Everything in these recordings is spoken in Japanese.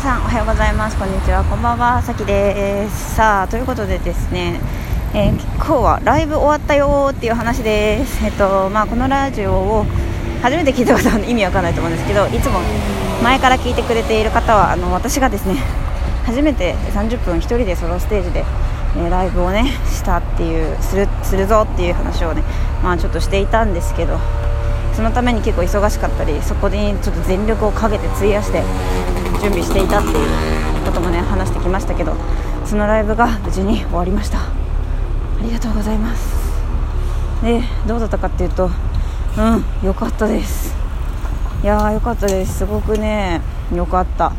さんおはようございます。こんにちは。こんばんは。さきです。さあということでですね、えー、今日はライブ終わったよっていう話です。えっとまあこのラジオを初めて聞いた方は意味わかんないと思うんですけどいつも前から聞いてくれている方はあの私がですね初めて30分1人でソロステージで、えー、ライブをねしたっていうするするぞっていう話をねまあちょっとしていたんですけどそのために結構忙しかったりそこにちょっと全力をかけて費やして準備していたっていうこともね話してきましたけどそのライブが無事に終わりました。ありがとうございます。でどうだったかっていうとうん良かったです。いやー良かったです。すごくね良かった。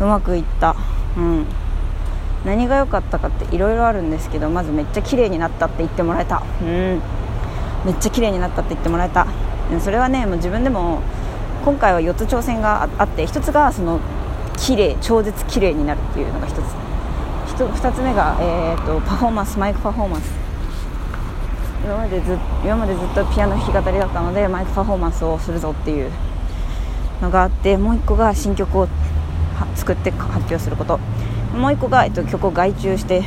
うまくいった。うん。何が良かったかっていろいろあるんですけどまずめっちゃ綺麗になったって言ってもらえた。うん。めっちゃ綺麗になったって言ってもらえた。それはねもう自分でも今回は4つ挑戦があって1つがその綺麗超絶綺麗になるっていうのが1つ。2, つ目が、えーと、パフォーマンスマイクパフォーマンス。今までず今までずっとピアノ弾き語りだったのでマイクパフォーマンスをするぞっていうのがあってもう1個が新曲を作って発表すること。もう1個が、えっと、曲を外注して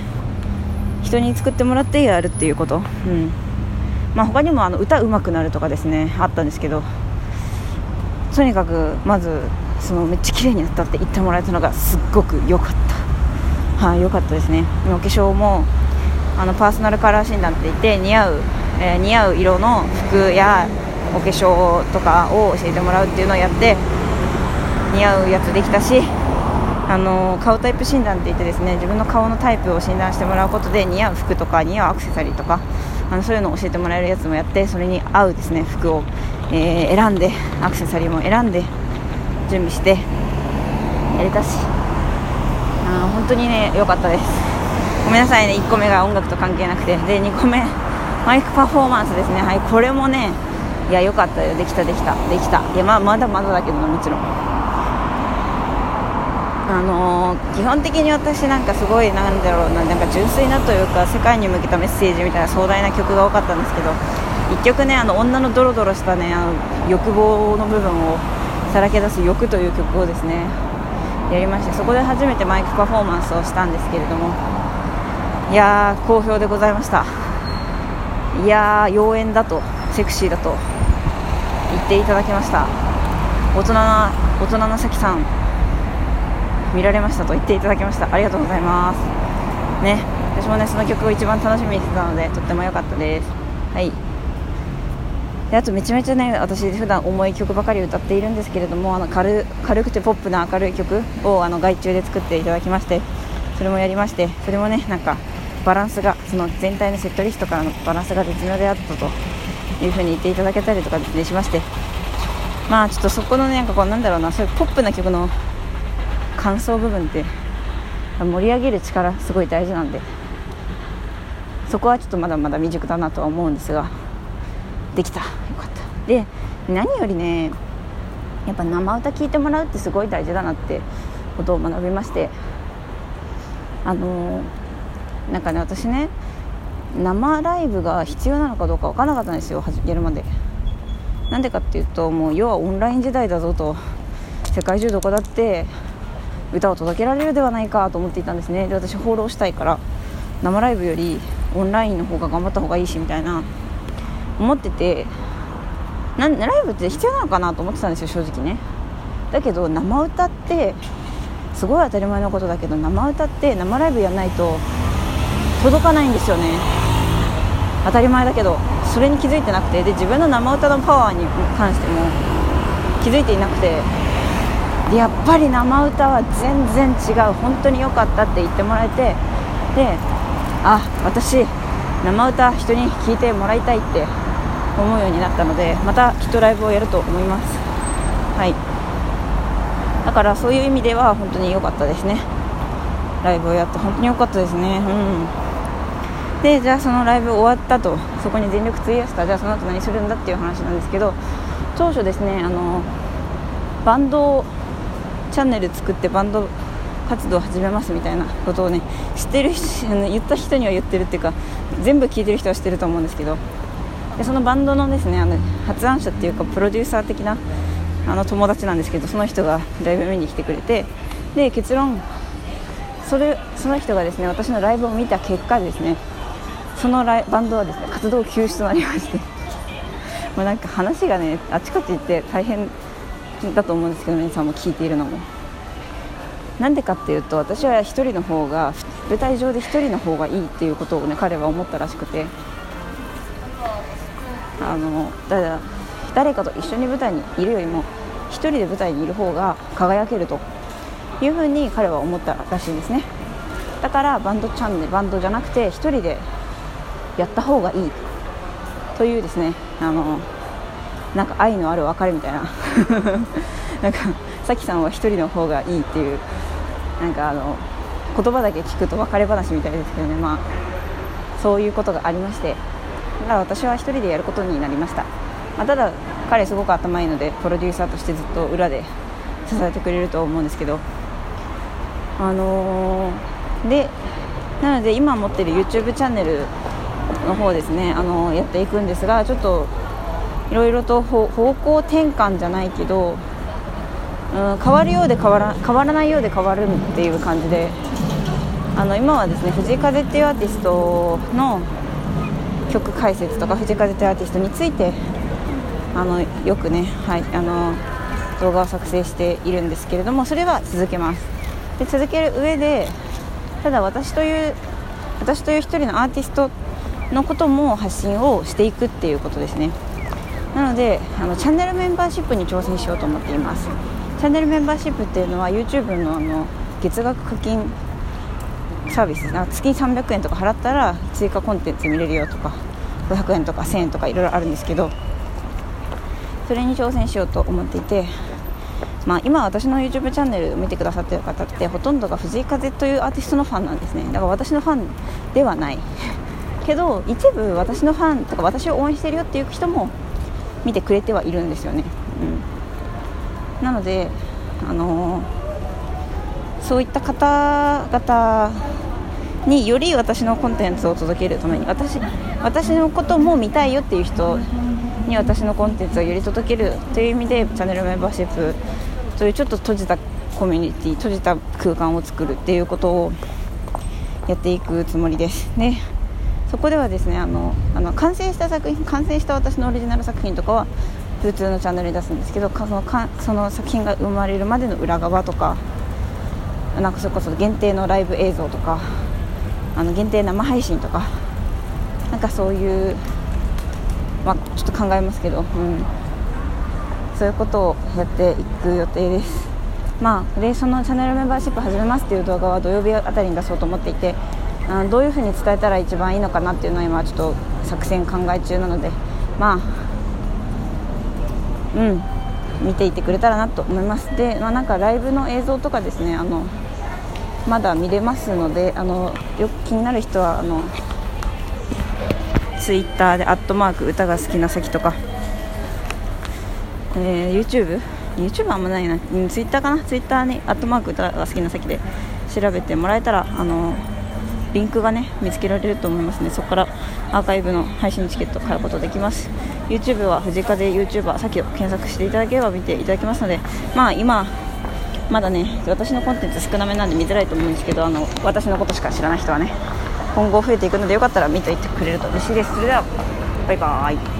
人に作ってもらってやるっていうこと、うん。まあ、他にもあの歌うまくなるとかですねあったんですけど。とにかくまずそのめっちゃ綺麗になったって言ってもらえたのがすっごく良かった。はい良かったですね。お化粧もあのパーソナルカラー診断って言って似合う、えー、似合う色の服やお化粧とかを教えてもらうっていうのをやって似合うやつできたしあの顔タイプ診断って言ってですね自分の顔のタイプを診断してもらうことで似合う服とか似合うアクセサリーとかあのそういうのを教えてもらえるやつもやってそれに合うですね服を、えー、選んでアクセサリーも選んで準備してやれたし。あ本当にね良かったです。ごめんなさいね1個目が音楽と関係なくて。で2個目マイクパフォーマンスですね。はいこれもねいや良かったよ。できたできた。できた。いやままだまだだけどもちろん。あのー、基本的に私なんかすごいなんだろうななんか純粋なというか世界に向けたメッセージみたいな壮大な曲が多かったんですけど1曲ねあの女のドロドロしたねあの欲望の部分をさらけ出す「欲」という曲をですねやりましてそこで初めてマイクパフォーマンスをしたんですけれどもいやー好評でございました。いやー妖艶だとセクシーだと言っていただきました。大人な大人な関さん見られましたと言っていただきました。ありがとうございます。ね私もねその曲を一番楽しみにしてたのでとっても良かったです。はい。であとめちゃめちゃね私普段重い曲ばかり歌っているんですけれどもあの軽軽くてポップな明るい曲をあの外注で作っていただきましてそれもやりましてそれもねなんかバランスがその全体のセットリストからのバランスが絶妙であったというふうに言っていただけたりとかでねしまして。まあちょっとそこのねなんかこうなんだろうなそういうポップな曲の感想部分って盛り上げる力すごい大事なんでそこはちょっとまだまだ未熟だなとは思うんですができた。よかった。で何よりねやっぱ生歌聴いてもらうってすごい大事だなってことを学びまして。あのなんかね私ね生ライブが必要なのかどうか分からなかったんですよやるまで。なんでかっていうともう要はオンライン時代だぞと世界中どこだって歌を届けられるではないかと思っていたんですね。で私放浪したいから生ライブよりオンラインの方が頑張った方がいいしみたいな思っててなライブって必要なのかなと思ってたんですよ正直ね。だけど生歌ってすごい当たり前のことだけど生歌って生ライブやらないと届かないんですよね。当たり前だけどそれに気づいてなくてで自分の生歌のパワーに関しても気づいていなくてでやっぱり生歌は全然違う。本当に良かったって言ってもらえてであ私生歌人に聴いてもらいたいって思うようになったのでまたきっとライブをやると思います。はい。だからそういう意味では本当に良かったですね。ライブをやって本当に良かったですね。うん。でじゃあそのライブ終わったとそこに全力費やしたじゃあその後何するんだっていう話なんですけど当初ですねあのバンドチャンネル作ってバンド活動を始めますみたいなことをね知ってるあの言った人には言ってるっていうか全部聞いてる人は知ってると思うんですけどでそのバンドのですねあの発案者っていうかプロデューサー的なあの友達なんですけどその人がライブ見に来てくれてで結論それその人がですね私のライブを見た結果ですねそのライバンドはですね活動休止となりまして もうなんか話がねあちこち行って大変だと思うんですけど皆さんも聞いているのも。なんでかっていうと私は1人の方が舞台上で1人の方がいいっていうことをね彼は思ったらしくてあのだ誰かと一緒に舞台にいるよりも1人で舞台にいる方が輝けるというふうに彼は思ったらしいんですね。だからバンドチャンネルバンドじゃなくて1人でやった方がいいというですね。あのなんか愛のある別れみたいな。なんかさきさんは1人の方がいいっていうなんかあの言葉だけ聞くと別れ話みたいですけどね。まあそういうことがありまして。だから私は1人でやることになりました、まあ、ただ彼すごく頭いいのでプロデューサーとしてずっと裏で支えてくれると思うんですけど。あのー、でなので今持ってる YouTube チャンネルの方ですね、あのー、やっていくんですがちょっといろいろと方向転換じゃないけど、うん、変わるようで変わら変わらないようで変わるっていう感じで。あの今はですね藤井風っていうアーティストの曲解説とか藤風っていうアーティストについてあのよくね、はい、あの動画を作成しているんですけれどもそれは続けます。で続ける上でただ私という私という一人のアーティストのことも発信をしていくっていうことですね。なのであのチャンネルメンバーシップに挑戦しようと思っています。チャンネルメンバーシップっていうのは YouTube のあの月額課金サービス。月に300円とか払ったら追加コンテンツ見れるよとか500円とか1000円とかいろいろあるんですけどそれに挑戦しようと思っていて、まあ、今私の YouTube チャンネルを見てくださってる方ってほとんどが藤井風というアーティストのファンなんですね。だから私のファンではない。けど一部私のファンとか私を応援してるよっていう人も見てくれてはいるんですよね、うん、なのであのー、そういった方々により私のコンテンツを届けるために私私のことも見たいよっていう人に私のコンテンツをより届けるという意味でチャンネルメンバーシップというちょっと閉じたコミュニティ閉じた空間を作るっていうことをやっていくつもりです。でそこではですねあのあの完成した作品完成した私のオリジナル作品とかは普通のチャンネルに出すんですけどそのかその作品が生まれるまでの裏側とかなんかそれこそ限定のライブ映像とかあの限定生配信とかなんかそういうまあ、ちょっと考えますけど、うん、そういうことをやっていく予定です。まあ、でそのチャンネルメンバーシップ始めますっていう動画は土曜日あたりに出そうと思っていてあどういうふうに伝えたら一番いいのかなっていうのは今ちょっと作戦考え中なのでまあうん。見ていてくれたらなと思います。で、まあ、なんかライブの映像とかですねあのまだ見れますのであのよく気になる人はあのツイッターでアットマーク歌が好きな先とか、えー、YouTube? YouTube あんまないな、うん、ツイッターかな？ツイッターにアットマーク歌が好きな先で調べてもらえたらあのリンクがね見つけられると思いますね。そこからアーカイブの配信チケット買うことできます。YouTube は藤風 YouTuber さっきを検索していただければ見ていただけますのでまあ今まだね私のコンテンツ少なめなんで見づらいと思うんですけどあの私のことしか知らない人はね今後増えていくのでよかったら見ていてくれると嬉しいです。それではバイバーイ。